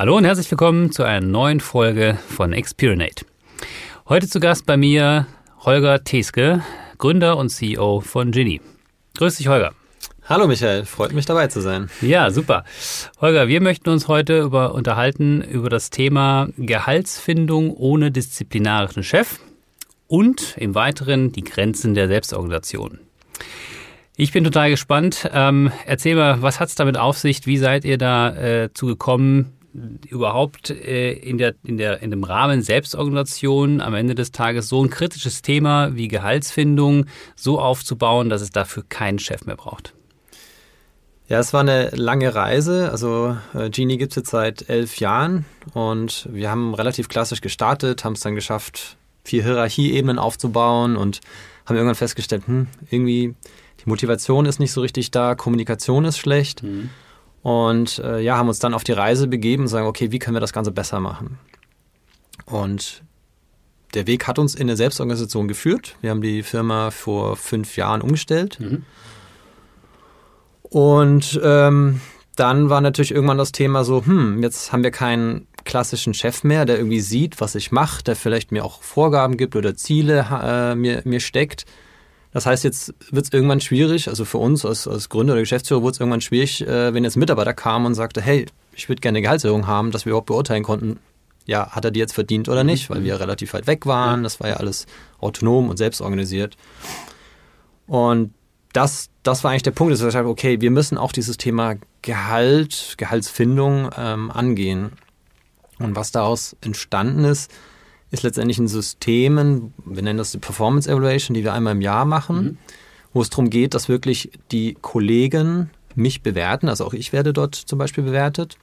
Hallo und herzlich willkommen zu einer neuen Folge von Experinate. Heute zu Gast bei mir Holger Teske, Gründer und CEO von Genie. Grüß dich, Holger. Hallo Michael, freut mich dabei zu sein. Ja, super. Holger, wir möchten uns heute über, unterhalten über das Thema Gehaltsfindung ohne disziplinarischen Chef und im Weiteren die Grenzen der Selbstorganisation. Ich bin total gespannt. Ähm, erzähl mal, was hat es damit auf sich? Wie seid ihr da äh, gekommen, überhaupt äh, in, der, in, der, in dem Rahmen Selbstorganisation am Ende des Tages so ein kritisches Thema wie Gehaltsfindung so aufzubauen, dass es dafür keinen Chef mehr braucht? Ja, es war eine lange Reise. Also äh, Genie gibt es jetzt seit elf Jahren und wir haben relativ klassisch gestartet, haben es dann geschafft, vier Hierarchieebenen aufzubauen und haben irgendwann festgestellt, hm, irgendwie die Motivation ist nicht so richtig da, Kommunikation ist schlecht. Mhm. Und äh, ja, haben uns dann auf die Reise begeben und sagen, okay, wie können wir das Ganze besser machen? Und der Weg hat uns in eine Selbstorganisation geführt. Wir haben die Firma vor fünf Jahren umgestellt. Mhm. Und ähm, dann war natürlich irgendwann das Thema so, hm, jetzt haben wir keinen klassischen Chef mehr, der irgendwie sieht, was ich mache, der vielleicht mir auch Vorgaben gibt oder Ziele äh, mir, mir steckt. Das heißt, jetzt wird es irgendwann schwierig, also für uns als, als Gründer oder Geschäftsführer wurde es irgendwann schwierig, äh, wenn jetzt ein Mitarbeiter kam und sagte, hey, ich würde gerne eine Gehaltserhöhung haben, dass wir überhaupt beurteilen konnten, ja, hat er die jetzt verdient oder nicht, weil wir relativ weit weg waren, das war ja alles autonom und selbst organisiert. Und das, das war eigentlich der Punkt, dass gesagt haben, okay, wir müssen auch dieses Thema Gehalt, Gehaltsfindung ähm, angehen. Und was daraus entstanden ist, ist letztendlich ein System, wir nennen das die Performance Evaluation, die wir einmal im Jahr machen, mhm. wo es darum geht, dass wirklich die Kollegen mich bewerten, also auch ich werde dort zum Beispiel bewertet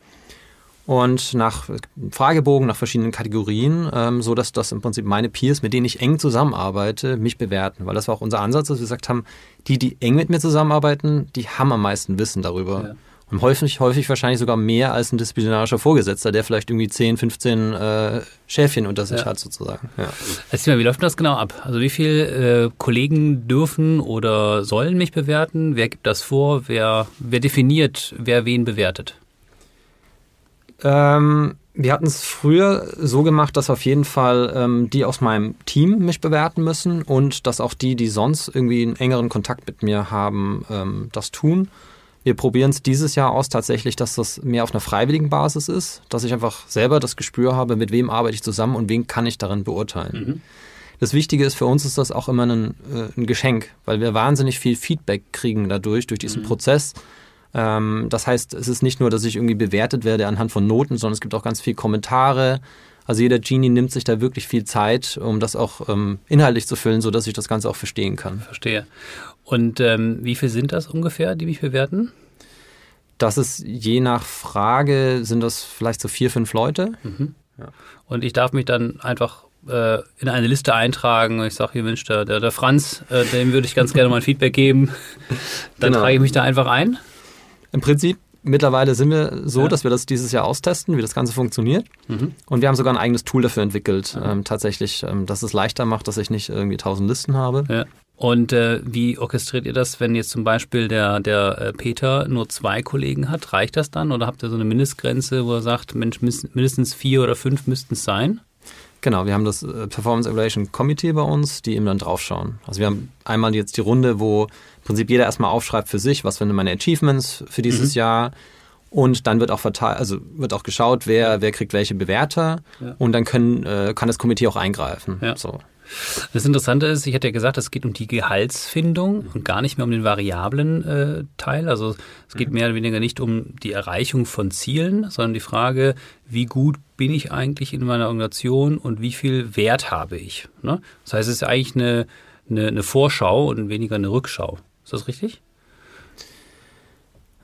und nach Fragebogen, nach verschiedenen Kategorien, ähm, so dass das im Prinzip meine Peers, mit denen ich eng zusammenarbeite, mich bewerten. Weil das war auch unser Ansatz, dass wir gesagt haben, die, die eng mit mir zusammenarbeiten, die haben am meisten Wissen darüber. Ja. Und häufig, häufig wahrscheinlich sogar mehr als ein disziplinarischer Vorgesetzter, der vielleicht irgendwie 10, 15 äh, Schäfchen unter sich ja. hat sozusagen. Ja. Erzähl mal, wie läuft das genau ab? Also wie viele äh, Kollegen dürfen oder sollen mich bewerten? Wer gibt das vor? Wer, wer definiert, wer wen bewertet? Ähm, wir hatten es früher so gemacht, dass auf jeden Fall ähm, die aus meinem Team mich bewerten müssen und dass auch die, die sonst irgendwie einen engeren Kontakt mit mir haben, ähm, das tun. Wir probieren es dieses Jahr aus tatsächlich, dass das mehr auf einer freiwilligen Basis ist, dass ich einfach selber das Gespür habe, mit wem arbeite ich zusammen und wen kann ich darin beurteilen. Mhm. Das Wichtige ist, für uns ist das auch immer ein, äh, ein Geschenk, weil wir wahnsinnig viel Feedback kriegen dadurch, durch diesen mhm. Prozess ähm, das heißt, es ist nicht nur, dass ich irgendwie bewertet werde anhand von Noten, sondern es gibt auch ganz viele Kommentare. Also jeder Genie nimmt sich da wirklich viel Zeit, um das auch ähm, inhaltlich zu füllen, sodass ich das Ganze auch verstehen kann. Verstehe. Und ähm, wie viel sind das ungefähr, die mich bewerten? Das ist je nach Frage, sind das vielleicht so vier, fünf Leute. Mhm. Ja. Und ich darf mich dann einfach äh, in eine Liste eintragen. Ich sage hier, Mensch, der, der, der Franz, äh, dem würde ich ganz gerne mal ein Feedback geben. Dann genau. trage ich mich da einfach ein. Im Prinzip mittlerweile sind wir so, ja. dass wir das dieses Jahr austesten, wie das Ganze funktioniert. Mhm. Und wir haben sogar ein eigenes Tool dafür entwickelt, ähm, tatsächlich, ähm, dass es leichter macht, dass ich nicht irgendwie tausend Listen habe. Ja. Und äh, wie orchestriert ihr das, wenn jetzt zum Beispiel der, der äh, Peter nur zwei Kollegen hat? Reicht das dann? Oder habt ihr so eine Mindestgrenze, wo er sagt, Mensch, mindestens vier oder fünf müssten es sein? Genau, wir haben das äh, Performance Evaluation Committee bei uns, die eben dann draufschauen. Also wir haben einmal jetzt die Runde, wo Prinzip jeder erstmal aufschreibt für sich, was sind meine Achievements für dieses mhm. Jahr. Und dann wird auch verteilt, also wird auch geschaut, wer, wer kriegt welche Bewerter. Ja. Und dann können, äh, kann das Komitee auch eingreifen. Ja. So. Das Interessante ist, ich hatte ja gesagt, es geht um die Gehaltsfindung und gar nicht mehr um den variablen äh, Teil. Also es geht mhm. mehr oder weniger nicht um die Erreichung von Zielen, sondern die Frage, wie gut bin ich eigentlich in meiner Organisation und wie viel Wert habe ich. Ne? Das heißt, es ist eigentlich eine, eine, eine Vorschau und weniger eine Rückschau. Ist das richtig?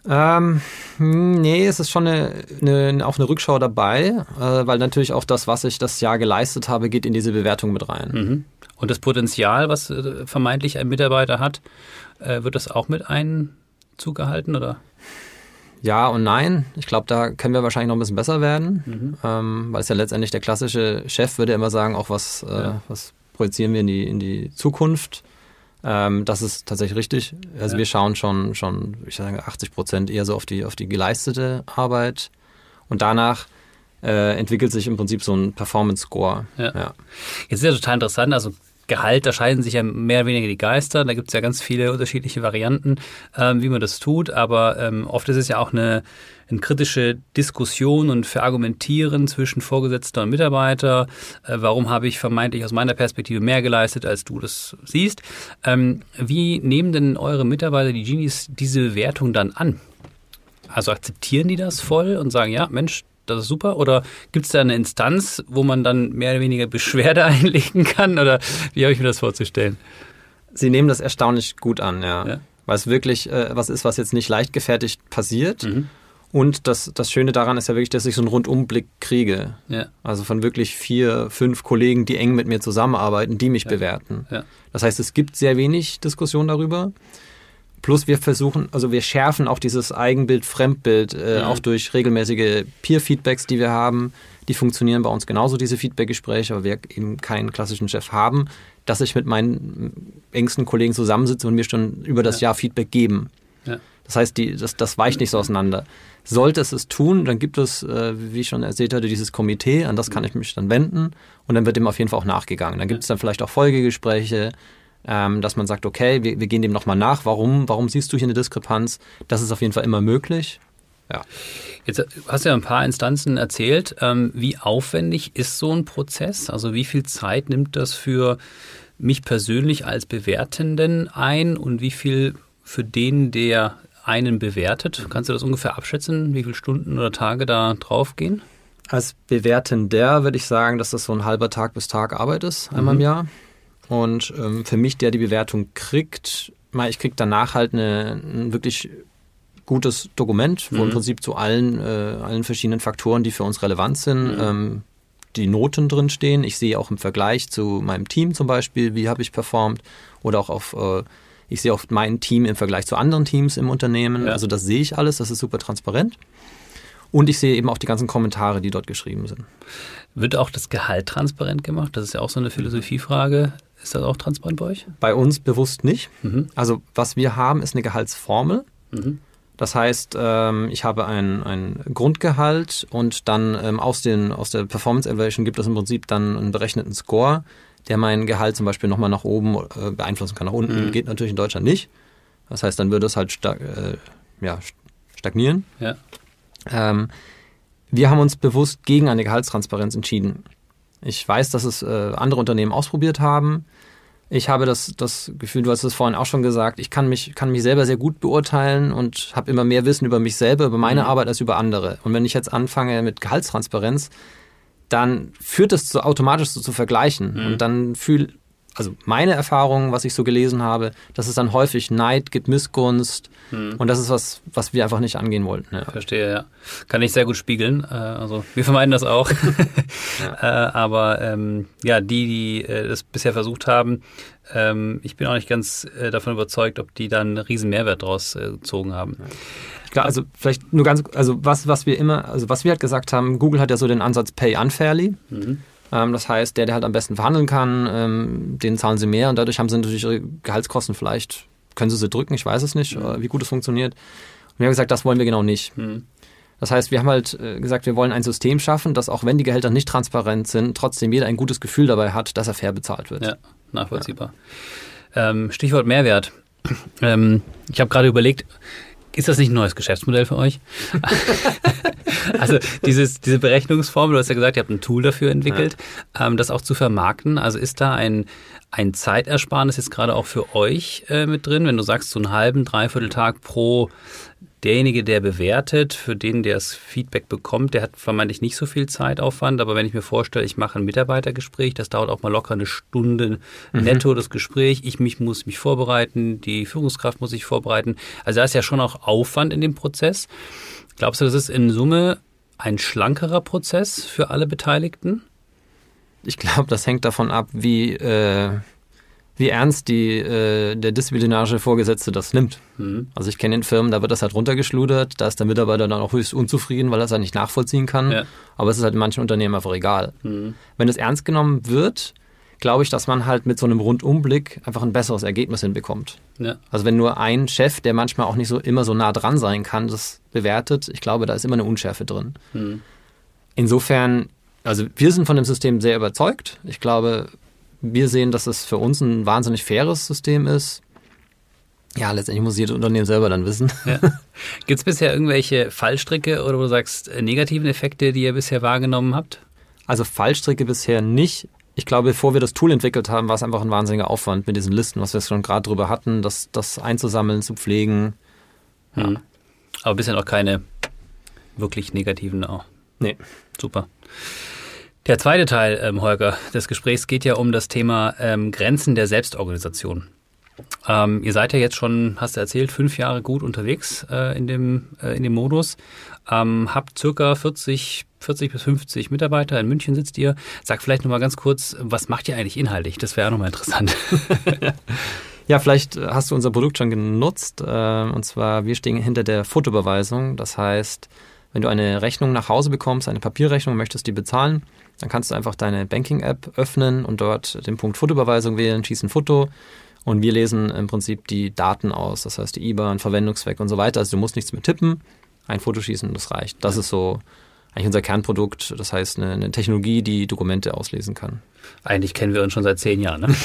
Ähm, nee, es ist schon eine, eine, auch eine Rückschau dabei, äh, weil natürlich auch das, was ich das Jahr geleistet habe, geht in diese Bewertung mit rein. Mhm. Und das Potenzial, was äh, vermeintlich ein Mitarbeiter hat, äh, wird das auch mit einzugehalten oder? Ja und nein. Ich glaube, da können wir wahrscheinlich noch ein bisschen besser werden, mhm. ähm, weil es ja letztendlich der klassische Chef würde immer sagen, auch was, äh, ja. was projizieren wir in die, in die Zukunft. Ähm, das ist tatsächlich richtig. Also ja. wir schauen schon, schon, ich sage 80 Prozent eher so auf die, auf die geleistete Arbeit. Und danach äh, entwickelt sich im Prinzip so ein Performance-Score. Ja. ja. Jetzt ist ja total interessant, also Gehalt, da scheiden sich ja mehr oder weniger die Geister. Da gibt es ja ganz viele unterschiedliche Varianten, ähm, wie man das tut. Aber ähm, oft ist es ja auch eine, eine kritische Diskussion und Verargumentieren zwischen Vorgesetzter und Mitarbeiter. Äh, warum habe ich vermeintlich aus meiner Perspektive mehr geleistet, als du das siehst? Ähm, wie nehmen denn eure Mitarbeiter, die Genies, diese Bewertung dann an? Also akzeptieren die das voll und sagen, ja, Mensch, das ist super? Oder gibt es da eine Instanz, wo man dann mehr oder weniger Beschwerde einlegen kann? Oder wie habe ich mir das vorzustellen? Sie nehmen das erstaunlich gut an, ja. ja. Weil es wirklich äh, was ist, was jetzt nicht leichtgefertigt passiert. Mhm. Und das, das Schöne daran ist ja wirklich, dass ich so einen Rundumblick kriege. Ja. Also von wirklich vier, fünf Kollegen, die eng mit mir zusammenarbeiten, die mich ja. bewerten. Das heißt, es gibt sehr wenig Diskussion darüber. Plus wir versuchen, also wir schärfen auch dieses Eigenbild, Fremdbild, äh, mhm. auch durch regelmäßige Peer-Feedbacks, die wir haben. Die funktionieren bei uns genauso, diese Feedback-Gespräche, aber wir eben keinen klassischen Chef haben, dass ich mit meinen engsten Kollegen zusammensitze und mir schon über das ja. Jahr Feedback geben. Ja. Das heißt, die, das, das weicht nicht so auseinander. Sollte es es tun, dann gibt es, äh, wie ich schon erzählt hatte, dieses Komitee, an das kann ich mich dann wenden und dann wird dem auf jeden Fall auch nachgegangen. Dann gibt es dann vielleicht auch Folgegespräche, ähm, dass man sagt, okay, wir, wir gehen dem nochmal nach, warum, warum siehst du hier eine Diskrepanz? Das ist auf jeden Fall immer möglich. Ja. Jetzt hast du ja ein paar Instanzen erzählt. Ähm, wie aufwendig ist so ein Prozess? Also wie viel Zeit nimmt das für mich persönlich als Bewertenden ein und wie viel für den, der einen bewertet? Kannst du das ungefähr abschätzen, wie viele Stunden oder Tage da draufgehen? Als Bewertender würde ich sagen, dass das so ein halber Tag bis Tag Arbeit ist, einmal mhm. im Jahr. Und ähm, für mich, der die Bewertung kriegt, mal, ich kriege danach halt eine, ein wirklich gutes Dokument, wo mhm. im Prinzip zu allen, äh, allen verschiedenen Faktoren, die für uns relevant sind, mhm. ähm, die Noten drin stehen. Ich sehe auch im Vergleich zu meinem Team zum Beispiel, wie habe ich performt oder auch auf, äh, ich sehe auch mein Team im Vergleich zu anderen Teams im Unternehmen. Ja. Also das sehe ich alles, das ist super transparent. Und ich sehe eben auch die ganzen Kommentare, die dort geschrieben sind. Wird auch das Gehalt transparent gemacht? Das ist ja auch so eine Philosophiefrage. Ist das auch transparent bei euch? Bei uns bewusst nicht. Mhm. Also was wir haben, ist eine Gehaltsformel. Mhm. Das heißt, ähm, ich habe ein, ein Grundgehalt und dann ähm, aus, den, aus der Performance Evaluation gibt es im Prinzip dann einen berechneten Score, der mein Gehalt zum Beispiel nochmal nach oben äh, beeinflussen kann. Nach unten mhm. geht natürlich in Deutschland nicht. Das heißt, dann würde es halt stag, äh, ja, stagnieren. Ja. Ähm, wir haben uns bewusst gegen eine Gehaltstransparenz entschieden. Ich weiß, dass es äh, andere Unternehmen ausprobiert haben. Ich habe das, das Gefühl, du hast es vorhin auch schon gesagt, ich kann mich, kann mich selber sehr gut beurteilen und habe immer mehr Wissen über mich selber, über meine mhm. Arbeit als über andere. Und wenn ich jetzt anfange mit Gehaltstransparenz, dann führt es zu, automatisch zu, zu vergleichen. Mhm. Und dann fühle also meine Erfahrung, was ich so gelesen habe, dass es dann häufig Neid gibt, Missgunst. Hm. Und das ist was, was wir einfach nicht angehen wollten. Ja. Verstehe, ja. Kann ich sehr gut spiegeln. Äh, also wir vermeiden das auch. ja. Äh, aber ähm, ja, die, die äh, das bisher versucht haben, ähm, ich bin auch nicht ganz davon überzeugt, ob die dann einen riesen Mehrwert daraus gezogen haben. Klar, also vielleicht nur ganz, also was, was wir immer, also was wir halt gesagt haben, Google hat ja so den Ansatz Pay Unfairly. Mhm. Ähm, das heißt, der, der halt am besten verhandeln kann, ähm, den zahlen sie mehr und dadurch haben sie natürlich ihre Gehaltskosten vielleicht, können sie sie drücken, ich weiß es nicht, mhm. wie gut es funktioniert. Und wir haben gesagt, das wollen wir genau nicht. Mhm. Das heißt, wir haben halt äh, gesagt, wir wollen ein System schaffen, dass auch wenn die Gehälter nicht transparent sind, trotzdem jeder ein gutes Gefühl dabei hat, dass er fair bezahlt wird. Ja, nachvollziehbar. Ja. Ähm, Stichwort Mehrwert. Ähm, ich habe gerade überlegt, ist das nicht ein neues Geschäftsmodell für euch? also dieses, diese Berechnungsformel, du hast ja gesagt, ihr habt ein Tool dafür entwickelt, ja. ähm, das auch zu vermarkten. Also ist da ein, ein Zeitersparnis jetzt gerade auch für euch äh, mit drin, wenn du sagst, so einen halben, dreiviertel Tag pro derjenige, der bewertet, für den, der das Feedback bekommt, der hat vermeintlich nicht so viel Zeitaufwand. Aber wenn ich mir vorstelle, ich mache ein Mitarbeitergespräch, das dauert auch mal locker eine Stunde mhm. netto das Gespräch. Ich mich muss mich vorbereiten, die Führungskraft muss sich vorbereiten. Also da ist ja schon auch Aufwand in dem Prozess. Glaubst du, das ist in Summe ein schlankerer Prozess für alle Beteiligten? Ich glaube, das hängt davon ab, wie äh, wie ernst die, äh, der disziplinarische Vorgesetzte das nimmt. Mhm. Also ich kenne in Firmen, da wird das halt runtergeschludert, da ist der Mitarbeiter dann auch höchst unzufrieden, weil er es halt nicht nachvollziehen kann. Ja. Aber es ist halt in manchen Unternehmen einfach egal. Mhm. Wenn es ernst genommen wird, glaube ich, dass man halt mit so einem Rundumblick einfach ein besseres Ergebnis hinbekommt. Ja. Also wenn nur ein Chef, der manchmal auch nicht so immer so nah dran sein kann, das bewertet, ich glaube, da ist immer eine Unschärfe drin. Mhm. insofern, also wir sind von dem System sehr überzeugt. Ich glaube, wir sehen, dass es für uns ein wahnsinnig faires System ist. Ja, letztendlich muss jedes Unternehmen selber dann wissen. Ja. Gibt es bisher irgendwelche Fallstricke oder wo du sagst, äh, negativen Effekte, die ihr bisher wahrgenommen habt? Also Fallstricke bisher nicht. Ich glaube, bevor wir das Tool entwickelt haben, war es einfach ein wahnsinniger Aufwand mit diesen Listen, was wir schon gerade drüber hatten, das, das einzusammeln, zu pflegen. Ja. Mhm. Aber bisher noch keine wirklich negativen auch. Nee. Super. Der zweite Teil, ähm, Holger, des Gesprächs geht ja um das Thema ähm, Grenzen der Selbstorganisation. Ähm, ihr seid ja jetzt schon, hast du erzählt, fünf Jahre gut unterwegs äh, in, dem, äh, in dem Modus. Ähm, habt circa 40, 40 bis 50 Mitarbeiter. In München sitzt ihr. Sag vielleicht nochmal ganz kurz, was macht ihr eigentlich inhaltlich? Das wäre auch nochmal interessant. ja, vielleicht hast du unser Produkt schon genutzt. Äh, und zwar, wir stehen hinter der Fotoüberweisung. Das heißt, wenn du eine Rechnung nach Hause bekommst, eine Papierrechnung, möchtest die bezahlen, dann kannst du einfach deine Banking-App öffnen und dort den Punkt Fotoüberweisung wählen, schieß ein Foto und wir lesen im Prinzip die Daten aus, das heißt die IBAN, Verwendungszweck und so weiter. Also du musst nichts mehr tippen, ein Foto schießen und das reicht. Das ist so eigentlich unser Kernprodukt, das heißt eine, eine, Technologie, die Dokumente auslesen kann. Eigentlich kennen wir uns schon seit zehn Jahren. Ne?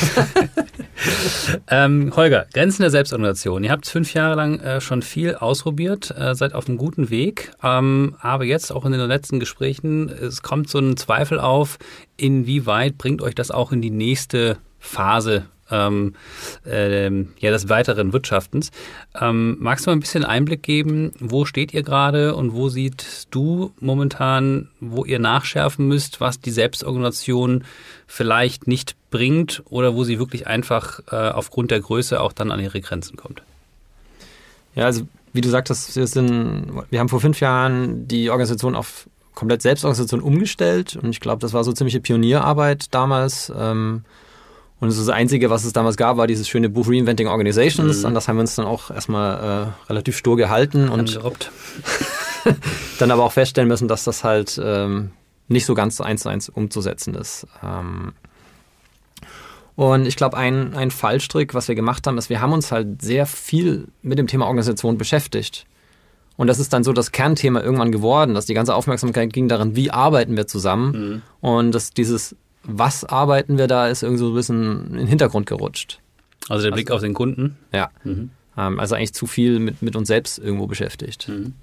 ähm, Holger, Grenzen der Selbstorganisation. Ihr habt fünf Jahre lang äh, schon viel ausprobiert, äh, seid auf einem guten Weg, ähm, aber jetzt auch in den letzten Gesprächen, es kommt so ein Zweifel auf, inwieweit bringt euch das auch in die nächste Phase ähm, äh, ja, des weiteren Wirtschaftens. Ähm, magst du mal ein bisschen Einblick geben, wo steht ihr gerade und wo siehst du momentan, wo ihr nachschärfen müsst, was die Selbstorganisation vielleicht nicht bringt oder wo sie wirklich einfach äh, aufgrund der Größe auch dann an ihre Grenzen kommt? Ja, also wie du sagtest, wir, sind, wir haben vor fünf Jahren die Organisation auf komplett Selbstorganisation umgestellt und ich glaube, das war so ziemliche Pionierarbeit damals. Ähm, und das Einzige, was es damals gab, war dieses schöne Buch Reinventing Organizations. Mhm. An das haben wir uns dann auch erstmal äh, relativ stur gehalten und dann aber auch feststellen müssen, dass das halt ähm, nicht so ganz eins zu eins umzusetzen ist. Ähm und ich glaube, ein, ein Fallstrick, was wir gemacht haben, ist, wir haben uns halt sehr viel mit dem Thema Organisation beschäftigt. Und das ist dann so das Kernthema irgendwann geworden, dass die ganze Aufmerksamkeit ging darin, wie arbeiten wir zusammen. Mhm. Und dass dieses was arbeiten wir da, ist irgendwie so ein bisschen in den Hintergrund gerutscht. Also der Blick also, auf den Kunden? Ja. Mhm. Ähm, also eigentlich zu viel mit, mit uns selbst irgendwo beschäftigt. Mhm.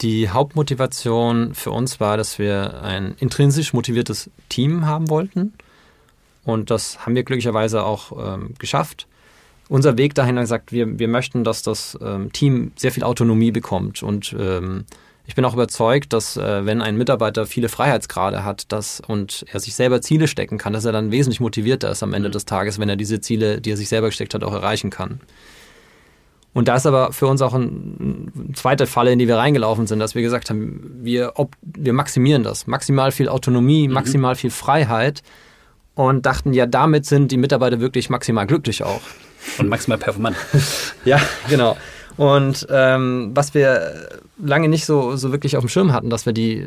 Die Hauptmotivation für uns war, dass wir ein intrinsisch motiviertes Team haben wollten. Und das haben wir glücklicherweise auch ähm, geschafft. Unser Weg dahin hat gesagt, wir, wir möchten, dass das ähm, Team sehr viel Autonomie bekommt und ähm, ich bin auch überzeugt, dass äh, wenn ein Mitarbeiter viele Freiheitsgrade hat dass, und er sich selber Ziele stecken kann, dass er dann wesentlich motivierter ist am Ende mhm. des Tages, wenn er diese Ziele, die er sich selber gesteckt hat, auch erreichen kann. Und da ist aber für uns auch ein, ein zweiter Falle, in die wir reingelaufen sind, dass wir gesagt haben, wir, ob, wir maximieren das. Maximal viel Autonomie, mhm. maximal viel Freiheit und dachten, ja, damit sind die Mitarbeiter wirklich maximal glücklich auch. Und maximal performant. ja, genau. Und ähm, was wir lange nicht so, so wirklich auf dem Schirm hatten, dass wir die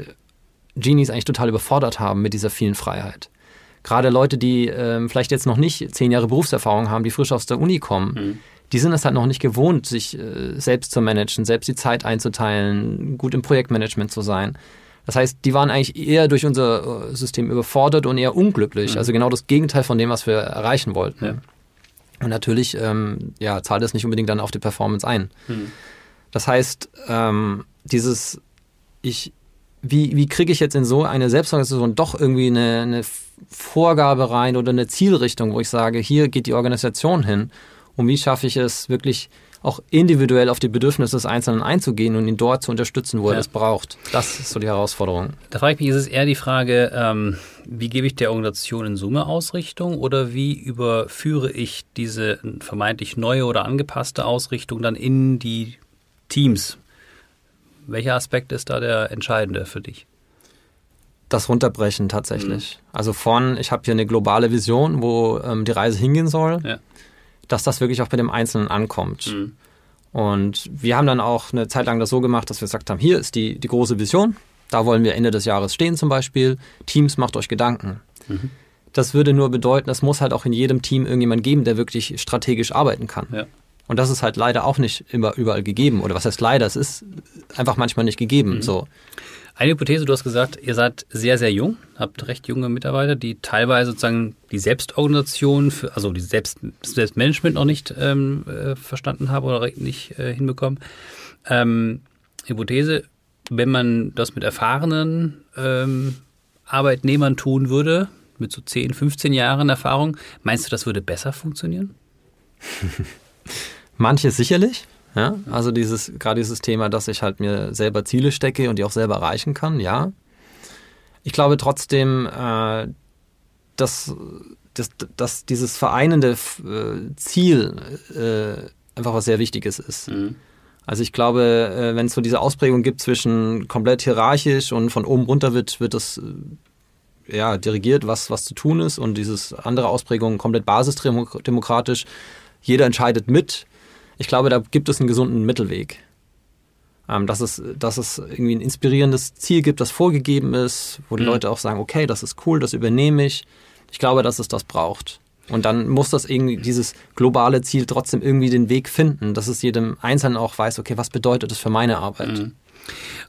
Genies eigentlich total überfordert haben mit dieser vielen Freiheit. Gerade Leute, die ähm, vielleicht jetzt noch nicht zehn Jahre Berufserfahrung haben, die frisch aus der Uni kommen, mhm. die sind es halt noch nicht gewohnt, sich äh, selbst zu managen, selbst die Zeit einzuteilen, gut im Projektmanagement zu sein. Das heißt, die waren eigentlich eher durch unser äh, System überfordert und eher unglücklich. Mhm. Also genau das Gegenteil von dem, was wir erreichen wollten. Ja. Und natürlich ähm, ja, zahlt das nicht unbedingt dann auf die Performance ein. Mhm. Das heißt, ähm, dieses, ich, wie, wie kriege ich jetzt in so eine Selbstorganisation doch irgendwie eine, eine Vorgabe rein oder eine Zielrichtung, wo ich sage, hier geht die Organisation hin und wie schaffe ich es wirklich auch individuell auf die Bedürfnisse des Einzelnen einzugehen und ihn dort zu unterstützen, wo ja. er das braucht. Das ist so die Herausforderung. Da frage ich mich, ist es eher die Frage, ähm, wie gebe ich der Organisation in Summe Ausrichtung oder wie überführe ich diese vermeintlich neue oder angepasste Ausrichtung dann in die Teams? Welcher Aspekt ist da der entscheidende für dich? Das Runterbrechen tatsächlich. Mhm. Also von, ich habe hier eine globale Vision, wo ähm, die Reise hingehen soll. Ja dass das wirklich auch bei dem Einzelnen ankommt. Mhm. Und wir haben dann auch eine Zeit lang das so gemacht, dass wir gesagt haben, hier ist die, die große Vision, da wollen wir Ende des Jahres stehen zum Beispiel. Teams, macht euch Gedanken. Mhm. Das würde nur bedeuten, es muss halt auch in jedem Team irgendjemand geben, der wirklich strategisch arbeiten kann. Ja. Und das ist halt leider auch nicht immer überall gegeben. Oder was heißt leider? Es ist einfach manchmal nicht gegeben. Mhm. So. Eine Hypothese, du hast gesagt, ihr seid sehr, sehr jung, habt recht junge Mitarbeiter, die teilweise sozusagen die Selbstorganisation, für, also die Selbst, das Selbstmanagement noch nicht ähm, äh, verstanden haben oder nicht äh, hinbekommen. Ähm, Hypothese, wenn man das mit erfahrenen ähm, Arbeitnehmern tun würde, mit so 10, 15 Jahren Erfahrung, meinst du, das würde besser funktionieren? Manches sicherlich. Ja, also dieses, gerade dieses Thema, dass ich halt mir selber Ziele stecke und die auch selber erreichen kann, ja. Ich glaube trotzdem, äh, dass, dass, dass dieses vereinende äh, Ziel äh, einfach was sehr Wichtiges ist. Mhm. Also ich glaube, äh, wenn es so diese Ausprägung gibt zwischen komplett hierarchisch und von oben runter wird, wird das äh, ja, dirigiert, was, was zu tun ist und dieses andere Ausprägung komplett basisdemokratisch, jeder entscheidet mit. Ich glaube, da gibt es einen gesunden Mittelweg. Ähm, dass, es, dass es irgendwie ein inspirierendes Ziel gibt, das vorgegeben ist, wo die mhm. Leute auch sagen, okay, das ist cool, das übernehme ich. Ich glaube, dass es das braucht. Und dann muss das irgendwie, dieses globale Ziel trotzdem irgendwie den Weg finden, dass es jedem Einzelnen auch weiß, okay, was bedeutet das für meine Arbeit? Mhm.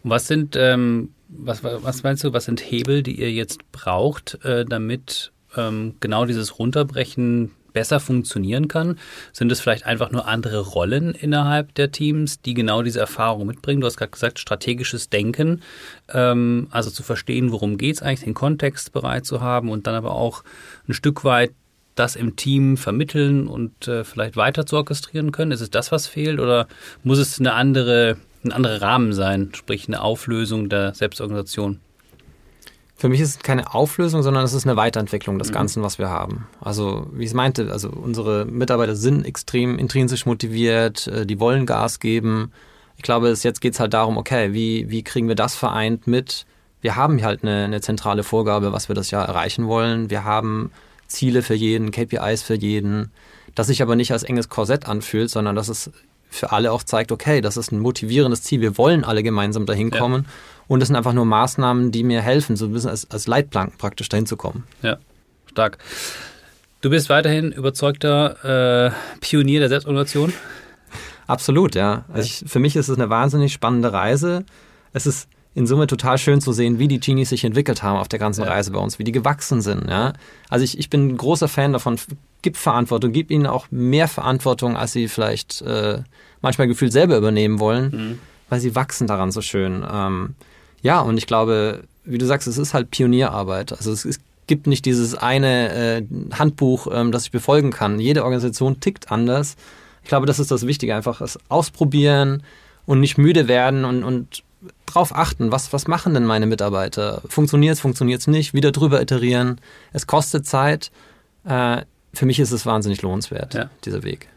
Was sind, ähm, was, was meinst du, was sind Hebel, die ihr jetzt braucht, äh, damit ähm, genau dieses Runterbrechen besser funktionieren kann? Sind es vielleicht einfach nur andere Rollen innerhalb der Teams, die genau diese Erfahrung mitbringen? Du hast gerade gesagt, strategisches Denken, ähm, also zu verstehen, worum geht es eigentlich, den Kontext bereit zu haben und dann aber auch ein Stück weit das im Team vermitteln und äh, vielleicht weiter zu orchestrieren können? Ist es das, was fehlt oder muss es eine andere, ein anderer Rahmen sein, sprich eine Auflösung der Selbstorganisation? Für mich ist es keine Auflösung, sondern es ist eine Weiterentwicklung des mhm. Ganzen, was wir haben. Also, wie ich es meinte, also unsere Mitarbeiter sind extrem intrinsisch motiviert, äh, die wollen Gas geben. Ich glaube, jetzt geht es halt darum, okay, wie, wie kriegen wir das vereint mit, wir haben halt eine, eine zentrale Vorgabe, was wir das Jahr erreichen wollen. Wir haben Ziele für jeden, KPIs für jeden, das sich aber nicht als enges Korsett anfühlt, sondern dass es für alle auch zeigt, okay, das ist ein motivierendes Ziel, wir wollen alle gemeinsam dahin kommen ja. und es sind einfach nur Maßnahmen, die mir helfen, so ein bisschen als, als Leitplanken praktisch dahin zu kommen. Ja, stark. Du bist weiterhin überzeugter äh, Pionier der Selbstorganisation? Absolut, ja. Also ich, für mich ist es eine wahnsinnig spannende Reise. Es ist in Summe total schön zu sehen, wie die Genies sich entwickelt haben auf der ganzen ja. Reise bei uns, wie die gewachsen sind. Ja? Also ich, ich bin ein großer Fan davon, gib Verantwortung, gib ihnen auch mehr Verantwortung, als sie vielleicht äh, manchmal gefühlt selber übernehmen wollen, mhm. weil sie wachsen daran so schön. Ähm, ja, und ich glaube, wie du sagst, es ist halt Pionierarbeit. Also es, es gibt nicht dieses eine äh, Handbuch, ähm, das ich befolgen kann. Jede Organisation tickt anders. Ich glaube, das ist das Wichtige, einfach es ausprobieren und nicht müde werden und, und drauf achten, was, was machen denn meine Mitarbeiter? Funktioniert es, funktioniert es nicht? Wieder drüber iterieren. Es kostet Zeit. Äh, für mich ist es wahnsinnig lohnenswert, ja. dieser Weg.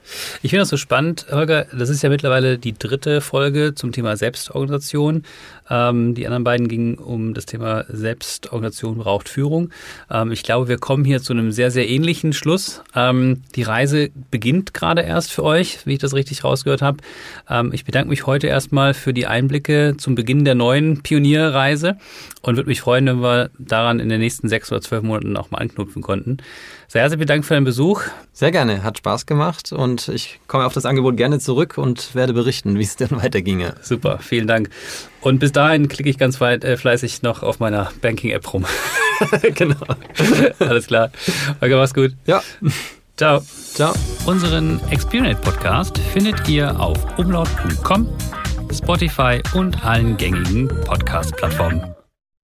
Ich finde das so spannend, Holger. Das ist ja mittlerweile die dritte Folge zum Thema Selbstorganisation. Ähm, die anderen beiden gingen um das Thema Selbstorganisation braucht Führung. Ähm, ich glaube, wir kommen hier zu einem sehr, sehr ähnlichen Schluss. Ähm, die Reise beginnt gerade erst für euch, wie ich das richtig rausgehört habe. Ähm, ich bedanke mich heute erstmal für die Einblicke zum Beginn der neuen Pionierreise und würde mich freuen, wenn wir daran in den nächsten sechs oder zwölf Monaten auch mal anknüpfen konnten. Sehr herzlichen Dank für deinen Besuch. Sehr gerne, hat Spaß gemacht und ich komme auf das Angebot gerne zurück und werde berichten, wie es denn weiterginge. Super, vielen Dank. Und bis dahin klicke ich ganz weit, äh, fleißig noch auf meiner Banking-App rum. genau. Alles klar. Okay, mach's gut. Ja. Ciao. Ciao. Unseren Experience Podcast findet ihr auf umlaut.com, Spotify und allen gängigen Podcast-Plattformen.